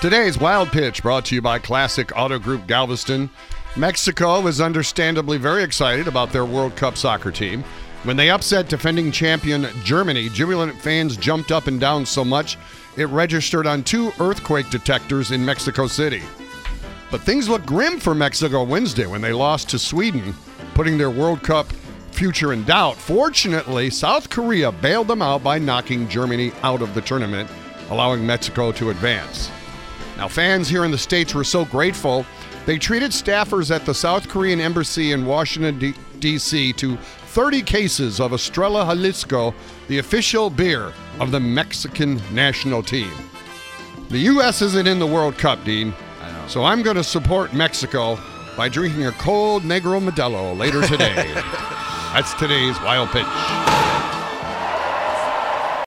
Today's Wild Pitch brought to you by Classic Auto Group Galveston. Mexico is understandably very excited about their World Cup soccer team. When they upset defending champion Germany, jubilant fans jumped up and down so much it registered on two earthquake detectors in Mexico City. But things looked grim for Mexico Wednesday when they lost to Sweden, putting their World Cup future in doubt. Fortunately, South Korea bailed them out by knocking Germany out of the tournament, allowing Mexico to advance. Now, fans here in the States were so grateful, they treated staffers at the South Korean Embassy in Washington, D.C. to 30 cases of Estrella Jalisco, the official beer of the Mexican national team. The U.S. isn't in the World Cup, Dean. So I'm going to support Mexico by drinking a cold Negro Modelo later today. That's today's wild pitch.